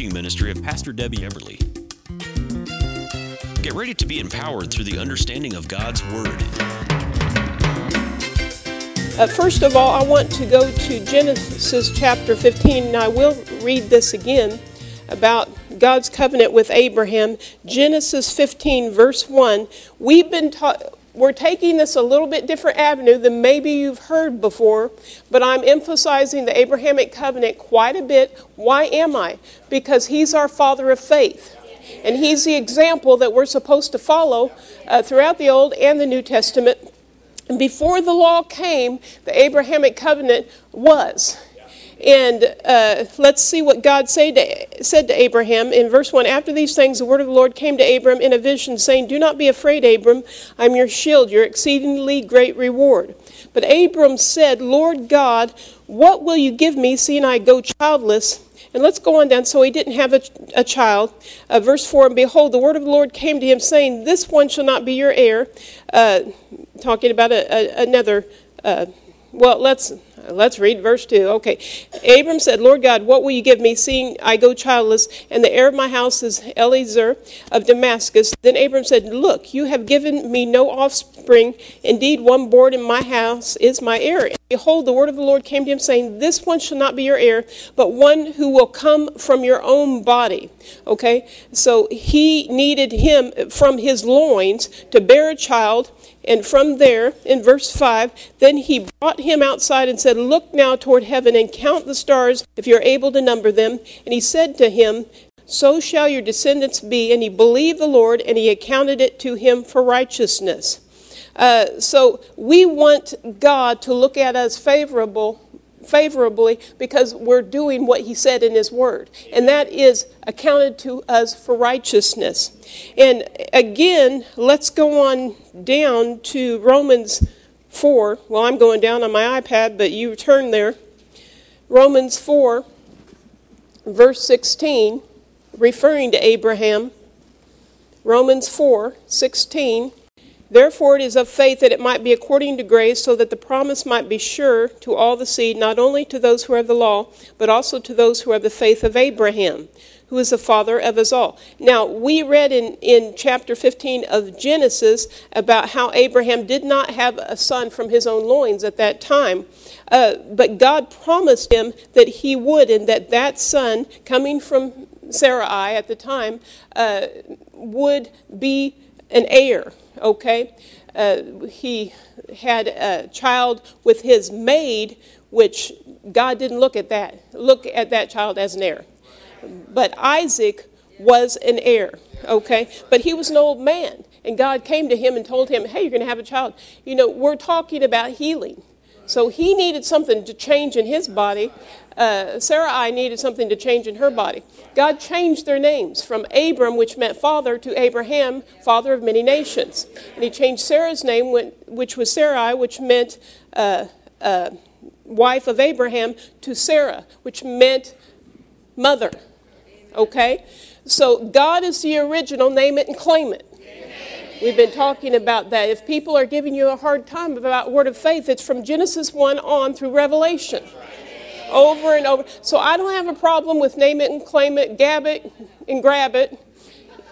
teaching ministry of Pastor Debbie Everly. Get ready to be empowered through the understanding of God's Word. Uh, first of all, I want to go to Genesis chapter 15, and I will read this again about God's covenant with Abraham. Genesis 15, verse 1. We've been taught we're taking this a little bit different avenue than maybe you've heard before, but I'm emphasizing the Abrahamic covenant quite a bit. Why am I? Because he's our father of faith. And he's the example that we're supposed to follow uh, throughout the Old and the New Testament. And before the law came, the Abrahamic covenant was. And uh, let's see what God say to, said to Abraham in verse 1. After these things, the word of the Lord came to Abram in a vision, saying, Do not be afraid, Abram. I'm your shield, your exceedingly great reward. But Abram said, Lord God, what will you give me, seeing I go childless? And let's go on down. So he didn't have a, a child. Uh, verse 4 And behold, the word of the Lord came to him, saying, This one shall not be your heir. Uh, talking about a, a, another. Uh, well, let's let's read verse 2. Okay. Abram said, Lord God, what will you give me, seeing I go childless, and the heir of my house is Eliezer of Damascus? Then Abram said, Look, you have given me no offspring. Indeed, one born in my house is my heir. And behold, the word of the Lord came to him, saying, This one shall not be your heir, but one who will come from your own body. Okay? So he needed him from his loins to bear a child and from there, in verse 5, then he brought him outside and said, Look now toward heaven and count the stars if you're able to number them. And he said to him, So shall your descendants be. And he believed the Lord, and he accounted it to him for righteousness. Uh, so we want God to look at us favorable favorably because we're doing what he said in his word. And that is accounted to us for righteousness. And again, let's go on down to Romans 4. Well, I'm going down on my iPad, but you turn there. Romans 4, verse 16, referring to Abraham. Romans 4, 16. Therefore, it is of faith that it might be according to grace, so that the promise might be sure to all the seed, not only to those who have the law, but also to those who have the faith of Abraham, who is the father of us all. Now, we read in, in chapter 15 of Genesis about how Abraham did not have a son from his own loins at that time, uh, but God promised him that he would, and that that son, coming from Sarai at the time, uh, would be an heir okay? Uh, he had a child with his maid, which God didn't look at that, look at that child as an heir. But Isaac was an heir, okay? But he was an old man, and God came to him and told him, hey, you're going to have a child. You know, we're talking about healing. So he needed something to change in his body. Uh, I needed something to change in her body. God changed their names from Abram, which meant father, to Abraham, father of many nations. And he changed Sarah's name, which was Sarai, which meant uh, uh, wife of Abraham, to Sarah, which meant mother. Okay? So God is the original, name it and claim it. We've been talking about that. If people are giving you a hard time about word of faith, it's from Genesis 1 on through Revelation. Over and over. So I don't have a problem with name it and claim it, gab it and grab it,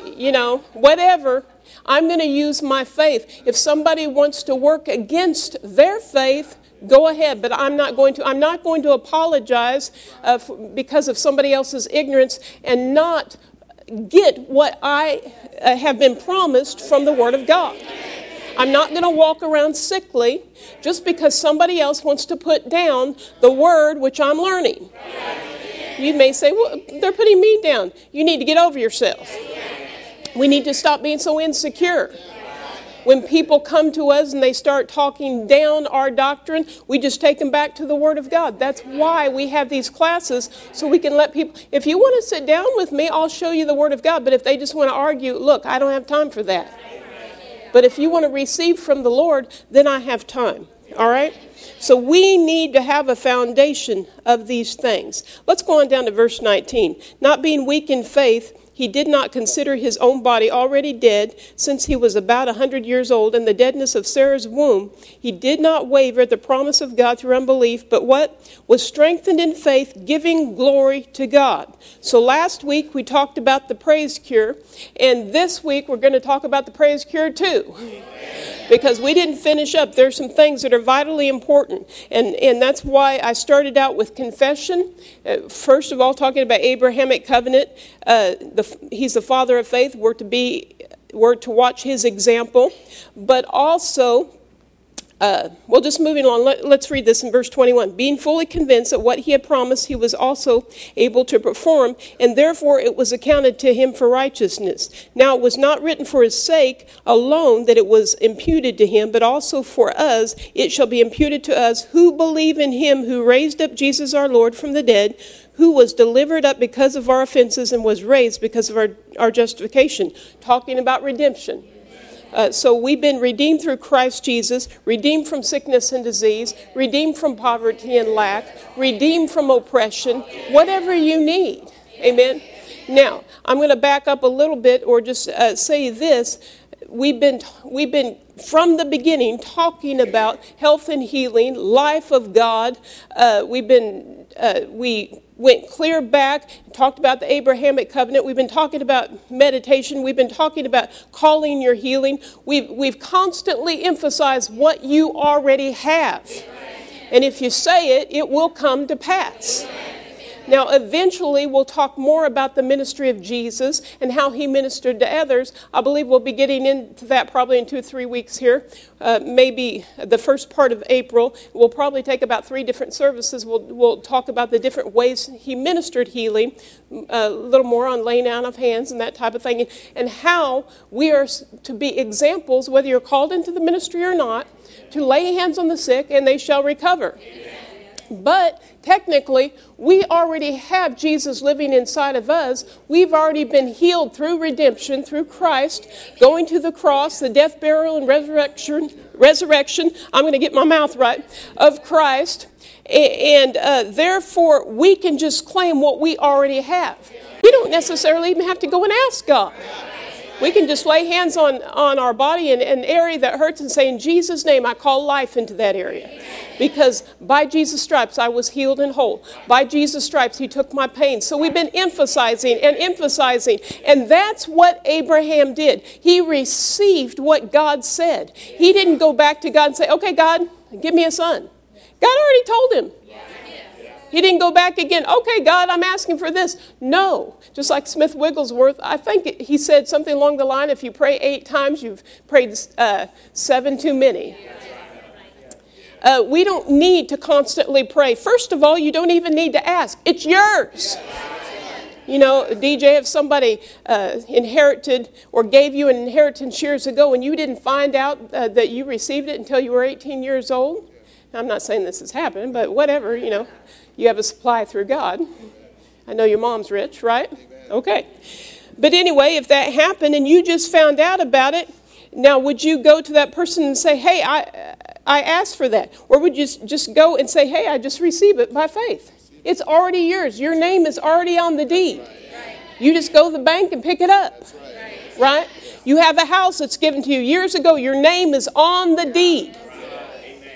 you know, whatever. I'm going to use my faith. If somebody wants to work against their faith, go ahead but i'm not going to i'm not going to apologize uh, because of somebody else's ignorance and not get what I uh, have been promised from the Word of God. I'm not going to walk around sickly just because somebody else wants to put down the Word which I'm learning. You may say, well, they're putting me down. You need to get over yourself. We need to stop being so insecure. When people come to us and they start talking down our doctrine, we just take them back to the Word of God. That's why we have these classes so we can let people. If you want to sit down with me, I'll show you the Word of God. But if they just want to argue, look, I don't have time for that. But if you want to receive from the Lord, then I have time. All right? So we need to have a foundation of these things. Let's go on down to verse 19. Not being weak in faith, he did not consider his own body already dead, since he was about a hundred years old, and the deadness of Sarah's womb. He did not waver at the promise of God through unbelief, but what? Was strengthened in faith, giving glory to God. So last week we talked about the praise cure, and this week we're going to talk about the praise cure too. Because we didn't finish up. There's some things that are vitally important. And, and that's why I started out with confession. Uh, first of all, talking about Abrahamic covenant. Uh, the he's the father of faith. We're to be, we're to watch his example, but also uh, well, just moving on, let, us read this in verse 21. Being fully convinced that what he had promised he was also able to perform, and therefore it was accounted to him for righteousness. Now it was not written for his sake alone that it was imputed to him, but also for us it shall be imputed to us who believe in him who raised up Jesus our Lord from the dead, who was delivered up because of our offenses and was raised because of our, our justification. Talking about redemption. Uh, so we've been redeemed through Christ Jesus, redeemed from sickness and disease, redeemed from poverty and lack, redeemed from oppression, whatever you need. Amen. Now, I'm going to back up a little bit or just uh, say this. We've been, we've been from the beginning talking about health and healing, life of God. Uh, we've been, uh, we went clear back, talked about the Abrahamic covenant. We've been talking about meditation. We've been talking about calling your healing. We've, we've constantly emphasized what you already have. And if you say it, it will come to pass. Now, eventually, we'll talk more about the ministry of Jesus and how he ministered to others. I believe we'll be getting into that probably in two, three weeks here. Uh, maybe the first part of April. We'll probably take about three different services. We'll, we'll talk about the different ways he ministered healing, a little more on laying out of hands and that type of thing, and how we are to be examples, whether you're called into the ministry or not, to lay hands on the sick and they shall recover. But technically, we already have Jesus living inside of us. We've already been healed through redemption, through Christ, going to the cross, the death, burial, and resurrection. Resurrection, I'm going to get my mouth right, of Christ. And uh, therefore, we can just claim what we already have. We don't necessarily even have to go and ask God. We can just lay hands on, on our body in an area that hurts and say, In Jesus' name, I call life into that area. Because by Jesus' stripes, I was healed and whole. By Jesus' stripes, He took my pain. So we've been emphasizing and emphasizing. And that's what Abraham did. He received what God said. He didn't go back to God and say, Okay, God, give me a son. God already told him. He didn't go back again, okay, God, I'm asking for this. No. Just like Smith Wigglesworth, I think he said something along the line if you pray eight times, you've prayed uh, seven too many. Uh, we don't need to constantly pray. First of all, you don't even need to ask, it's yours. You know, DJ, if somebody uh, inherited or gave you an inheritance years ago and you didn't find out uh, that you received it until you were 18 years old, I'm not saying this has happened, but whatever, you know, you have a supply through God. I know your mom's rich, right? Okay. But anyway, if that happened and you just found out about it, now would you go to that person and say, hey, I, I asked for that? Or would you just go and say, hey, I just received it by faith? It's already yours. Your name is already on the deed. You just go to the bank and pick it up. Right? You have a house that's given to you years ago. Your name is on the deed.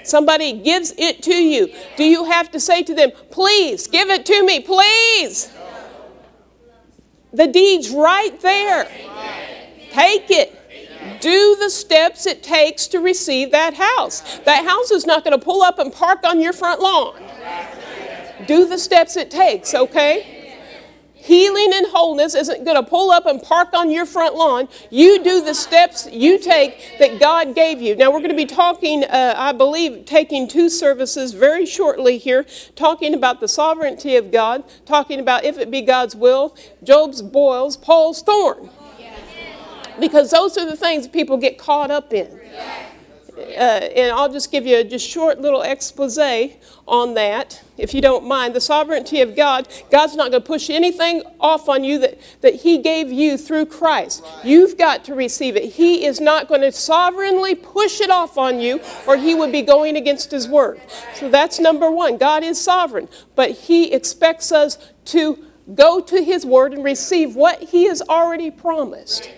Somebody gives it to you. Do you have to say to them, please give it to me, please? The deed's right there. Take it. Do the steps it takes to receive that house. That house is not going to pull up and park on your front lawn. Do the steps it takes, okay? Healing and wholeness isn't going to pull up and park on your front lawn. You do the steps you take that God gave you. Now, we're going to be talking, uh, I believe, taking two services very shortly here, talking about the sovereignty of God, talking about if it be God's will, Job's boils, Paul's thorn. Because those are the things people get caught up in. Uh, and I'll just give you a just short little expose on that, if you don't mind. The sovereignty of God, God's not going to push anything off on you that, that He gave you through Christ. You've got to receive it. He is not going to sovereignly push it off on you, or He would be going against His word. So that's number one. God is sovereign, but He expects us to go to His Word and receive what He has already promised.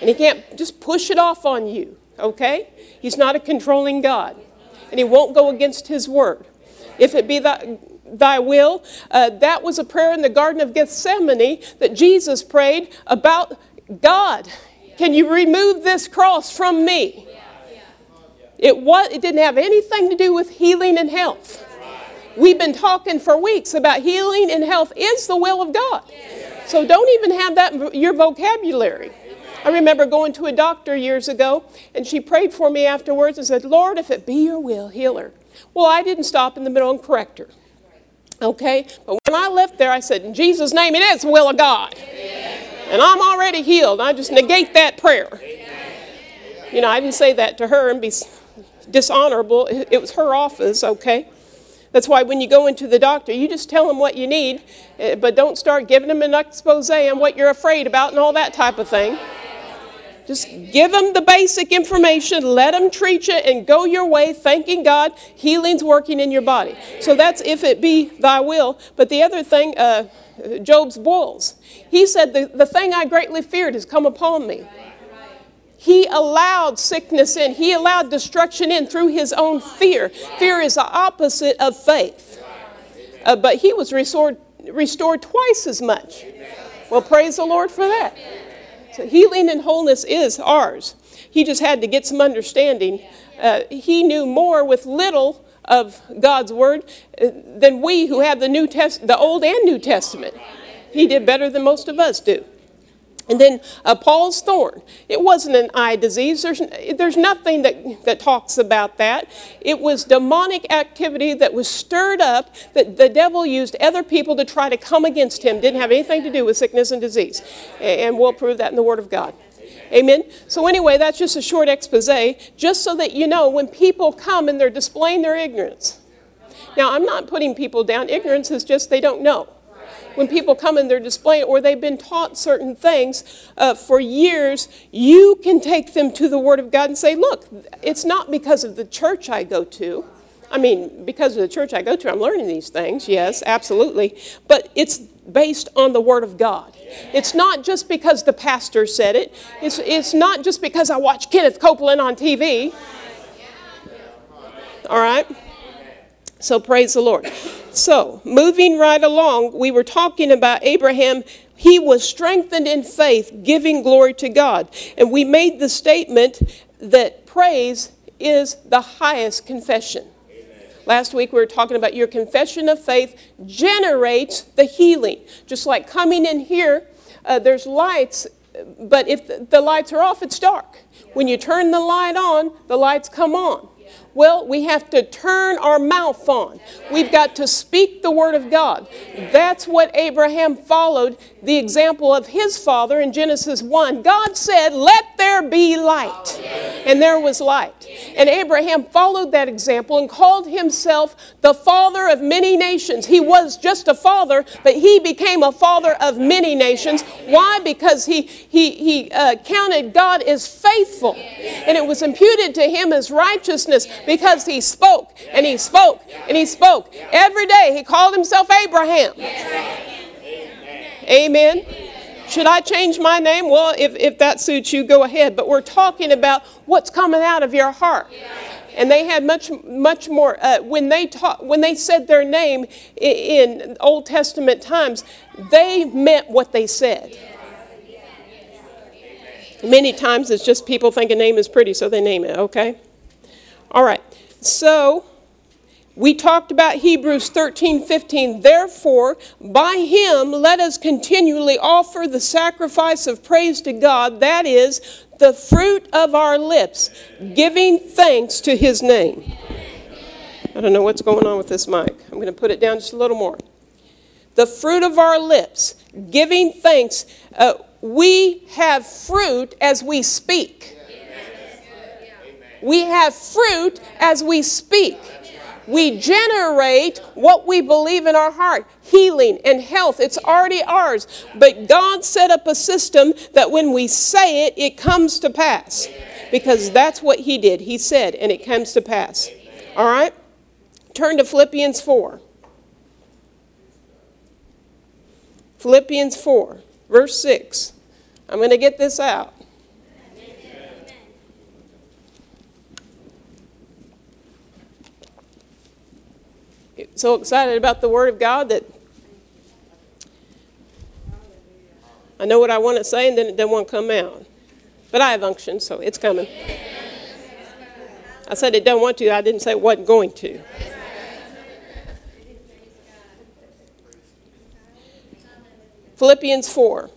And He can't just push it off on you, okay? He's not a controlling God. And He won't go against His Word. If it be thy, thy will, uh, that was a prayer in the Garden of Gethsemane that Jesus prayed about God. Can you remove this cross from me? It, was, it didn't have anything to do with healing and health. We've been talking for weeks about healing and health is the will of God. So don't even have that in your vocabulary. I remember going to a doctor years ago, and she prayed for me afterwards and said, Lord, if it be your will, heal her. Well, I didn't stop in the middle and correct her. Okay? But when I left there, I said, In Jesus' name, it is the will of God. And I'm already healed. I just negate that prayer. You know, I didn't say that to her and be dishonorable. It was her office, okay? That's why when you go into the doctor, you just tell them what you need, eh, but don't start giving them an expose on what you're afraid about and all that type of thing. Just give them the basic information, let them treat you, and go your way, thanking God healing's working in your body. So that's if it be thy will. But the other thing, uh, Job's boils, he said, the, the thing I greatly feared has come upon me. He allowed sickness in, he allowed destruction in through his own fear. Fear is the opposite of faith. Uh, but he was restored, restored twice as much. Well, praise the Lord for that. Healing and wholeness is ours. He just had to get some understanding. Uh, he knew more with little of God's word uh, than we who have the New Test, the Old and New Testament. He did better than most of us do. And then uh, Paul's thorn. It wasn't an eye disease. There's, there's nothing that, that talks about that. It was demonic activity that was stirred up that the devil used other people to try to come against him. Didn't have anything to do with sickness and disease. And we'll prove that in the Word of God. Amen. So, anyway, that's just a short expose, just so that you know when people come and they're displaying their ignorance. Now, I'm not putting people down. Ignorance is just they don't know when people come and they're displaying or they've been taught certain things uh, for years, you can take them to the Word of God and say, look, it's not because of the church I go to. I mean, because of the church I go to, I'm learning these things, yes, absolutely. But it's based on the Word of God. It's not just because the pastor said it, it's, it's not just because I watch Kenneth Copeland on TV. All right? So praise the Lord. So, moving right along, we were talking about Abraham. He was strengthened in faith, giving glory to God. And we made the statement that praise is the highest confession. Last week we were talking about your confession of faith generates the healing. Just like coming in here, uh, there's lights, but if the, the lights are off, it's dark. When you turn the light on, the lights come on. Well, we have to turn our mouth on. We've got to speak the word of God. That's what Abraham followed the example of his father in Genesis 1. God said, Let there be light. And there was light. And Abraham followed that example and called himself the father of many nations. He was just a father, but he became a father of many nations. Why? Because he, he, he uh, counted God as faithful. And it was imputed to him as righteousness because he spoke and he spoke and he spoke. Every day he called himself Abraham. Amen. Should I change my name? Well, if, if that suits you, go ahead. But we're talking about what's coming out of your heart. And they had much, much more. Uh, when they taught, when they said their name in, in Old Testament times, they meant what they said. Many times it's just people think a name is pretty, so they name it. Okay. All right. So we talked about Hebrews 13, 15. Therefore, by him let us continually offer the sacrifice of praise to God, that is, the fruit of our lips, giving thanks to his name. I don't know what's going on with this mic. I'm going to put it down just a little more. The fruit of our lips, giving thanks. Uh, we have fruit as we speak. We have fruit as we speak. We generate what we believe in our heart healing and health. It's already ours. But God set up a system that when we say it, it comes to pass. Because that's what He did. He said, and it comes to pass. All right? Turn to Philippians 4. Philippians 4, verse 6. I'm going to get this out. So excited about the Word of God that I know what I want to say and then it doesn't want to come out. But I have unction, so it's coming. I said it doesn't want to, I didn't say it wasn't going to. Philippians 4.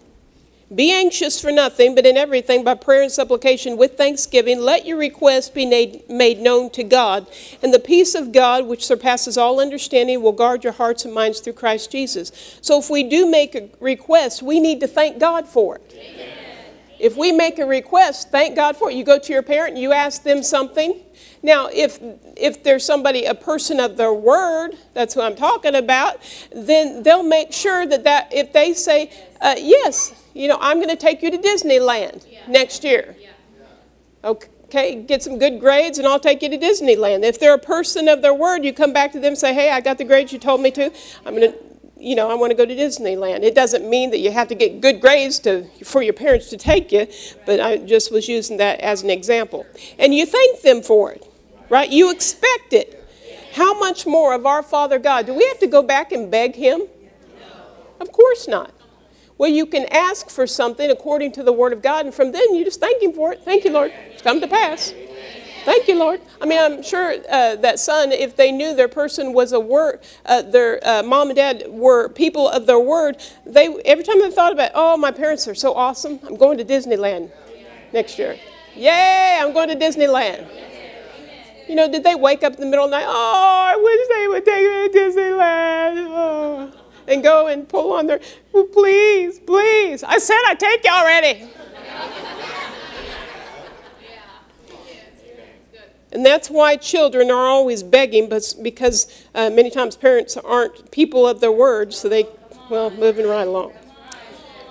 Be anxious for nothing, but in everything by prayer and supplication with thanksgiving, let your requests be made, made known to God. And the peace of God, which surpasses all understanding, will guard your hearts and minds through Christ Jesus. So if we do make a request, we need to thank God for it. Amen. If we make a request, thank God for it. You go to your parent and you ask them something. Now, if if there's somebody, a person of their word, that's who I'm talking about, then they'll make sure that, that if they say, uh, yes, you know, I'm going to take you to Disneyland yeah. next year. Yeah. Okay, get some good grades and I'll take you to Disneyland. If they're a person of their word, you come back to them and say, hey, I got the grades you told me to. I'm going to you know, I want to go to Disneyland. It doesn't mean that you have to get good grades to, for your parents to take you, but I just was using that as an example. And you thank them for it, right? You expect it. How much more of our Father God? Do we have to go back and beg Him? Of course not. Well, you can ask for something according to the Word of God, and from then you just thank Him for it. Thank you, Lord. It's come to pass. Thank you, Lord. I mean, I'm sure uh, that son, if they knew their person was a word, uh, their uh, mom and dad were people of their word, they every time they thought about, oh, my parents are so awesome. I'm going to Disneyland next year. Yay! I'm going to Disneyland. You know, did they wake up in the middle of the night? Oh, I wish they would take me to Disneyland. Oh. And go and pull on their, oh, please, please. I said I'd take you already. And that's why children are always begging, but because uh, many times parents aren't people of their word, so they, well, moving right along.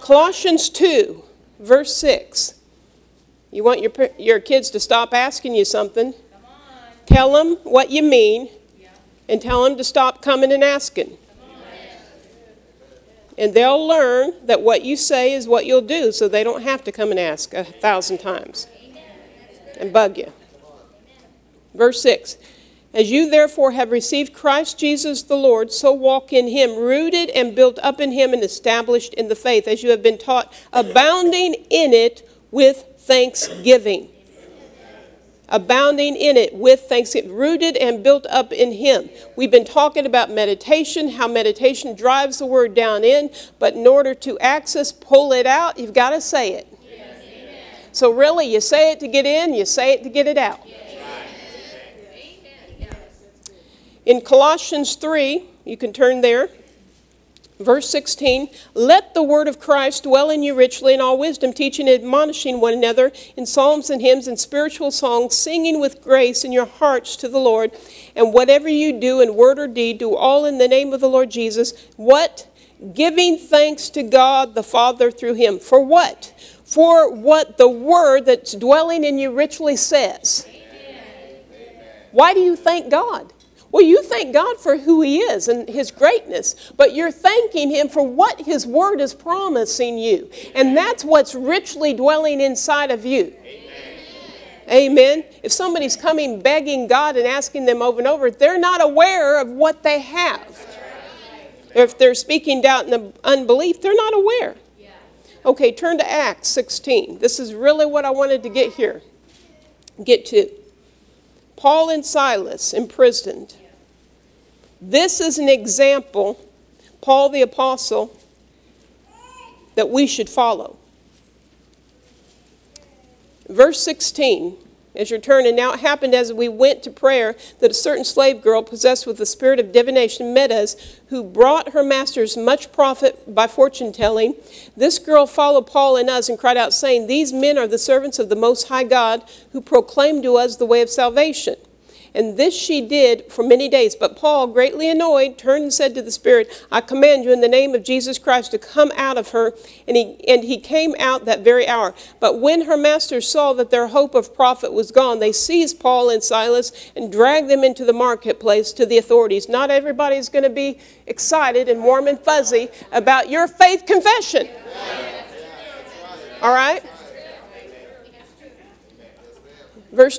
Colossians 2, verse 6. You want your, your kids to stop asking you something, tell them what you mean, and tell them to stop coming and asking. And they'll learn that what you say is what you'll do, so they don't have to come and ask a thousand times and bug you. Verse 6 As you therefore have received Christ Jesus the Lord, so walk in him, rooted and built up in him and established in the faith, as you have been taught, abounding in it with thanksgiving. Abounding in it with thanksgiving, rooted and built up in Him. We've been talking about meditation, how meditation drives the word down in, but in order to access, pull it out, you've got to say it. So, really, you say it to get in, you say it to get it out. In Colossians 3, you can turn there, verse 16, let the word of Christ dwell in you richly in all wisdom, teaching and admonishing one another in psalms and hymns and spiritual songs, singing with grace in your hearts to the Lord. And whatever you do in word or deed, do all in the name of the Lord Jesus. What? Giving thanks to God the Father through him. For what? For what the word that's dwelling in you richly says. Why do you thank God? Well, you thank God for who He is and His greatness, but you're thanking Him for what His Word is promising you. And that's what's richly dwelling inside of you. Amen. If somebody's coming begging God and asking them over and over, they're not aware of what they have. If they're speaking doubt and unbelief, they're not aware. Okay, turn to Acts 16. This is really what I wanted to get here. Get to. Paul and Silas imprisoned. This is an example, Paul the Apostle, that we should follow. Verse 16, as you're turning, now it happened as we went to prayer that a certain slave girl possessed with the spirit of divination met us, who brought her masters much profit by fortune telling. This girl followed Paul and us and cried out, saying, These men are the servants of the Most High God, who proclaim to us the way of salvation. And this she did for many days. But Paul, greatly annoyed, turned and said to the Spirit, I command you in the name of Jesus Christ to come out of her. And he, and he came out that very hour. But when her masters saw that their hope of profit was gone, they seized Paul and Silas and dragged them into the marketplace to the authorities. Not everybody's going to be excited and warm and fuzzy about your faith confession. All right? Verse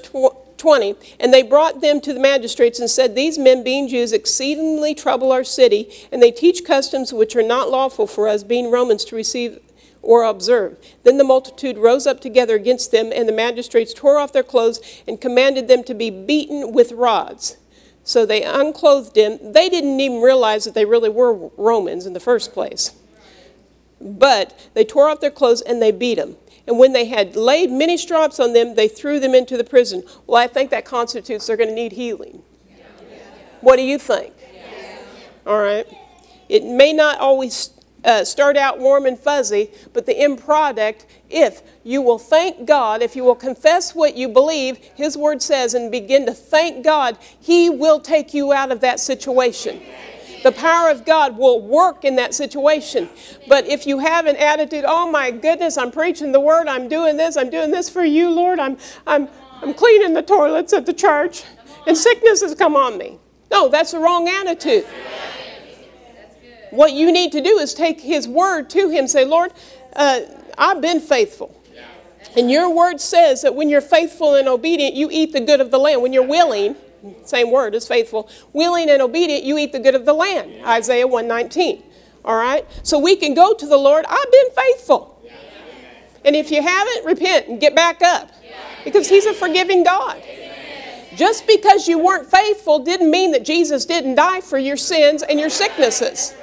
20 And they brought them to the magistrates and said, These men, being Jews, exceedingly trouble our city, and they teach customs which are not lawful for us, being Romans, to receive or observe. Then the multitude rose up together against them, and the magistrates tore off their clothes and commanded them to be beaten with rods. So they unclothed them. They didn't even realize that they really were Romans in the first place. But they tore off their clothes and they beat them. And when they had laid many stripes on them, they threw them into the prison. Well, I think that constitutes they're going to need healing. What do you think? All right. It may not always uh, start out warm and fuzzy, but the end product, if you will thank God, if you will confess what you believe, His Word says, and begin to thank God, He will take you out of that situation. The power of God will work in that situation. But if you have an attitude, oh my goodness, I'm preaching the word, I'm doing this, I'm doing this for you, Lord, I'm, I'm, I'm cleaning the toilets at the church, and sickness has come on me. No, that's the wrong attitude. What you need to do is take His word to Him. Say, Lord, uh, I've been faithful. And your word says that when you're faithful and obedient, you eat the good of the land. When you're willing, same word as faithful, willing and obedient, you eat the good of the land. Isaiah 119. All right? So we can go to the Lord, I've been faithful. And if you haven't, repent and get back up. Because He's a forgiving God. Just because you weren't faithful didn't mean that Jesus didn't die for your sins and your sicknesses.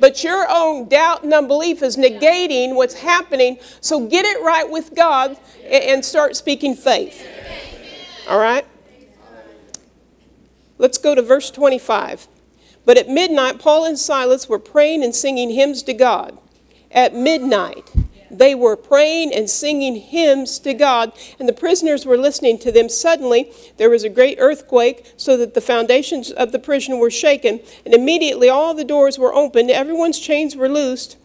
But your own doubt and unbelief is negating what's happening. So get it right with God and start speaking faith. All right? Let's go to verse 25. But at midnight, Paul and Silas were praying and singing hymns to God. At midnight, they were praying and singing hymns to God, and the prisoners were listening to them. Suddenly, there was a great earthquake, so that the foundations of the prison were shaken, and immediately all the doors were opened, everyone's chains were loosed.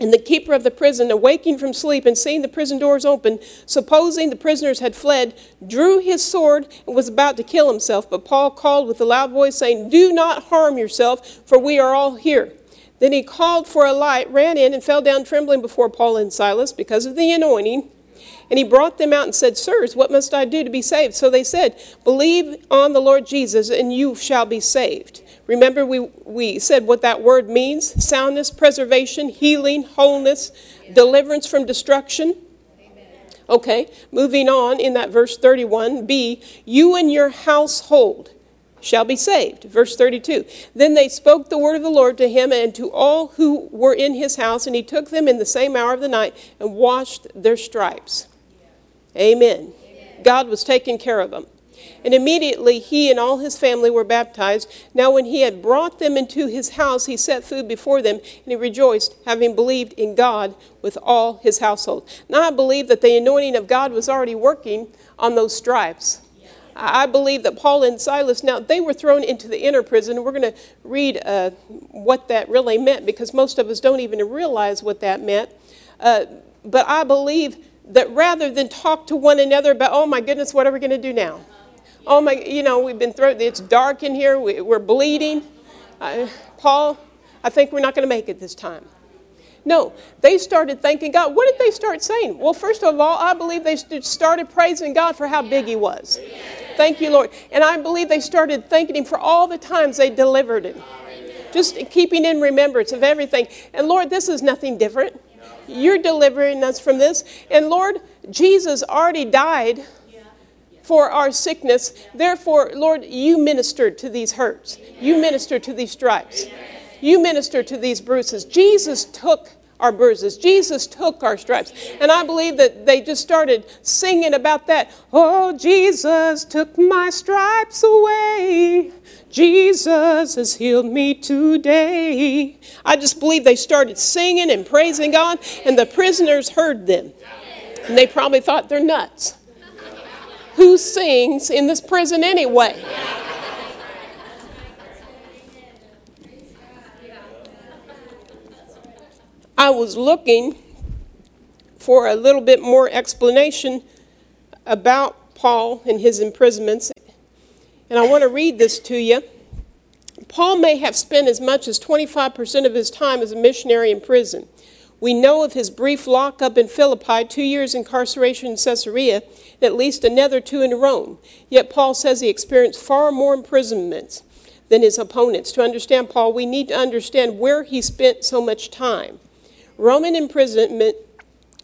And the keeper of the prison, awaking from sleep and seeing the prison doors open, supposing the prisoners had fled, drew his sword and was about to kill himself. But Paul called with a loud voice, saying, Do not harm yourself, for we are all here. Then he called for a light, ran in, and fell down trembling before Paul and Silas because of the anointing. And he brought them out and said, Sirs, what must I do to be saved? So they said, Believe on the Lord Jesus, and you shall be saved. Remember, we, we said what that word means soundness, preservation, healing, wholeness, deliverance from destruction. Okay, moving on in that verse 31 B, you and your household shall be saved. Verse 32. Then they spoke the word of the Lord to him and to all who were in his house, and he took them in the same hour of the night and washed their stripes. Amen. Amen. God was taking care of them. And immediately he and all his family were baptized. Now, when he had brought them into his house, he set food before them, and he rejoiced, having believed in God with all his household. Now, I believe that the anointing of God was already working on those stripes. I believe that Paul and Silas, now they were thrown into the inner prison. We're going to read uh, what that really meant because most of us don't even realize what that meant. Uh, but I believe that rather than talk to one another about, oh my goodness, what are we going to do now? Oh my, you know, we've been through, it's dark in here, we, are bleeding. Paul, I think we're not going to make it this time. No, they started thanking God. What did they start saying? Well, first of all, I believe they started praising God for how big He was. Thank you, Lord. And I believe they started thanking Him for all the times they delivered Him. Just keeping in remembrance of everything. And Lord, this is nothing different. You're delivering us from this. And Lord, Jesus already died for our sickness. Therefore, Lord, you ministered to these hurts. You ministered to these stripes. You ministered to these bruises. Jesus took our bruises. Jesus took our stripes. And I believe that they just started singing about that. Oh, Jesus took my stripes away. Jesus has healed me today. I just believe they started singing and praising God, and the prisoners heard them. And they probably thought they're nuts. Who sings in this prison anyway? I was looking for a little bit more explanation about Paul and his imprisonments, and I want to read this to you. Paul may have spent as much as 25% of his time as a missionary in prison. We know of his brief lockup in Philippi, two years incarceration in Caesarea, and at least another two in Rome. Yet Paul says he experienced far more imprisonments than his opponents. To understand Paul, we need to understand where he spent so much time. Roman imprisonment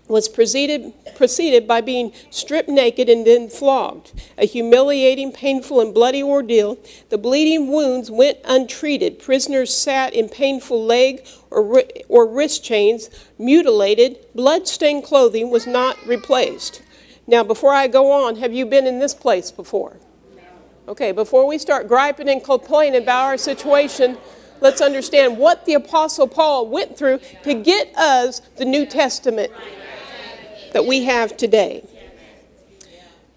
was preceded, preceded by being stripped naked and then flogged, a humiliating, painful, and bloody ordeal. The bleeding wounds went untreated. Prisoners sat in painful leg or, or wrist chains, mutilated. Blood-stained clothing was not replaced. Now, before I go on, have you been in this place before? Okay, before we start griping and complaining about our situation, let's understand what the Apostle Paul went through to get us the New Testament that we have today.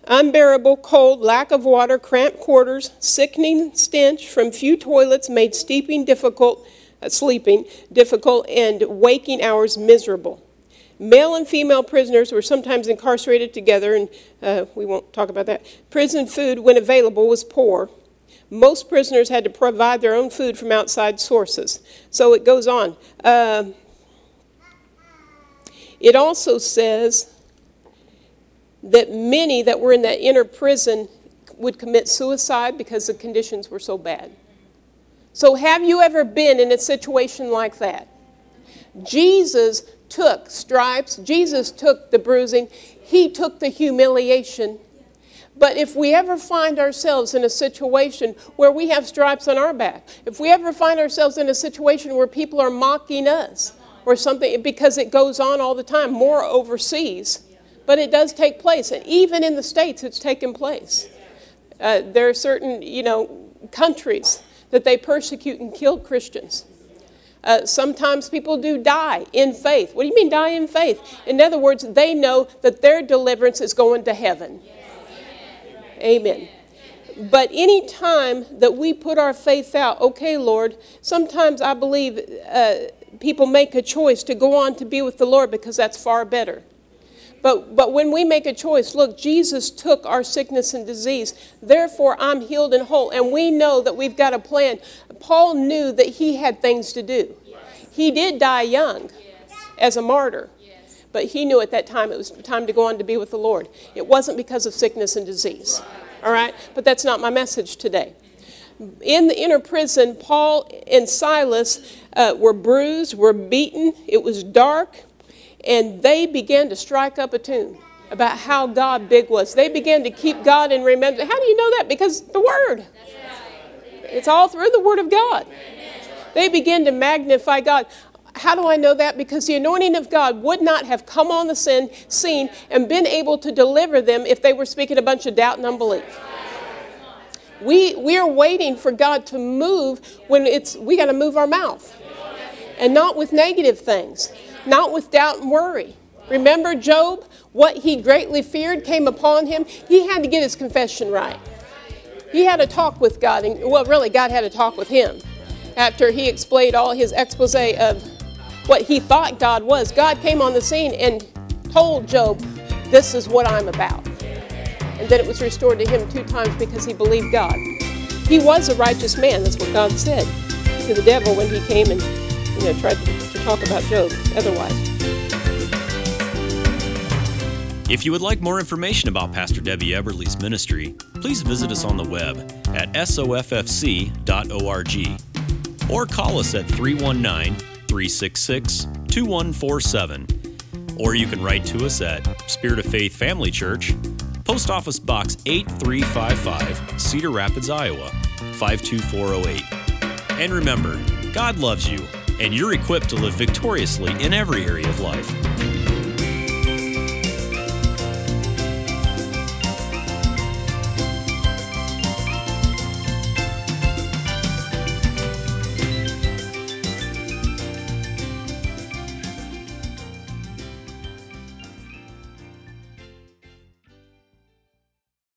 Unbearable cold, lack of water, cramped quarters, sickening stench from few toilets made steeping difficult, uh, sleeping difficult, and waking hours miserable. Male and female prisoners were sometimes incarcerated together, and uh, we won't talk about that. Prison food, when available, was poor. Most prisoners had to provide their own food from outside sources. So it goes on. Uh, it also says that many that were in that inner prison would commit suicide because the conditions were so bad. So, have you ever been in a situation like that? Jesus took stripes, Jesus took the bruising, He took the humiliation but if we ever find ourselves in a situation where we have stripes on our back, if we ever find ourselves in a situation where people are mocking us or something, because it goes on all the time, more overseas, but it does take place. And even in the States, it's taken place. Uh, there are certain, you know, countries that they persecute and kill Christians. Uh, sometimes people do die in faith. What do you mean, die in faith? In other words, they know that their deliverance is going to heaven. Amen. But any time that we put our faith out, okay, Lord, sometimes I believe uh, people make a choice to go on to be with the Lord because that's far better. But, but when we make a choice, look, Jesus took our sickness and disease. Therefore, I'm healed and whole. And we know that we've got a plan. Paul knew that he had things to do. He did die young as a martyr. But he knew at that time it was time to go on to be with the Lord. It wasn't because of sickness and disease. All right? But that's not my message today. In the inner prison, Paul and Silas uh, were bruised, were beaten. It was dark. And they began to strike up a tune about how God big was. They began to keep God in remembrance. How do you know that? Because the Word. It's all through the Word of God. They began to magnify God. How do I know that? Because the anointing of God would not have come on the sin, scene and been able to deliver them if they were speaking a bunch of doubt and unbelief. We, we are waiting for God to move when it's, we got to move our mouth. And not with negative things, not with doubt and worry. Remember Job? What he greatly feared came upon him. He had to get his confession right. He had a talk with God, and well, really, God had a talk with him after he explained all his expose of what he thought God was. God came on the scene and told Job, This is what I'm about. And then it was restored to him two times because he believed God. He was a righteous man, that's what God said to the devil when he came and you know tried to, to talk about Job otherwise. If you would like more information about Pastor Debbie Eberly's ministry, please visit us on the web at soffc.org or call us at 319 366 2147. Or you can write to us at Spirit of Faith Family Church, Post Office Box 8355, Cedar Rapids, Iowa 52408. And remember, God loves you, and you're equipped to live victoriously in every area of life.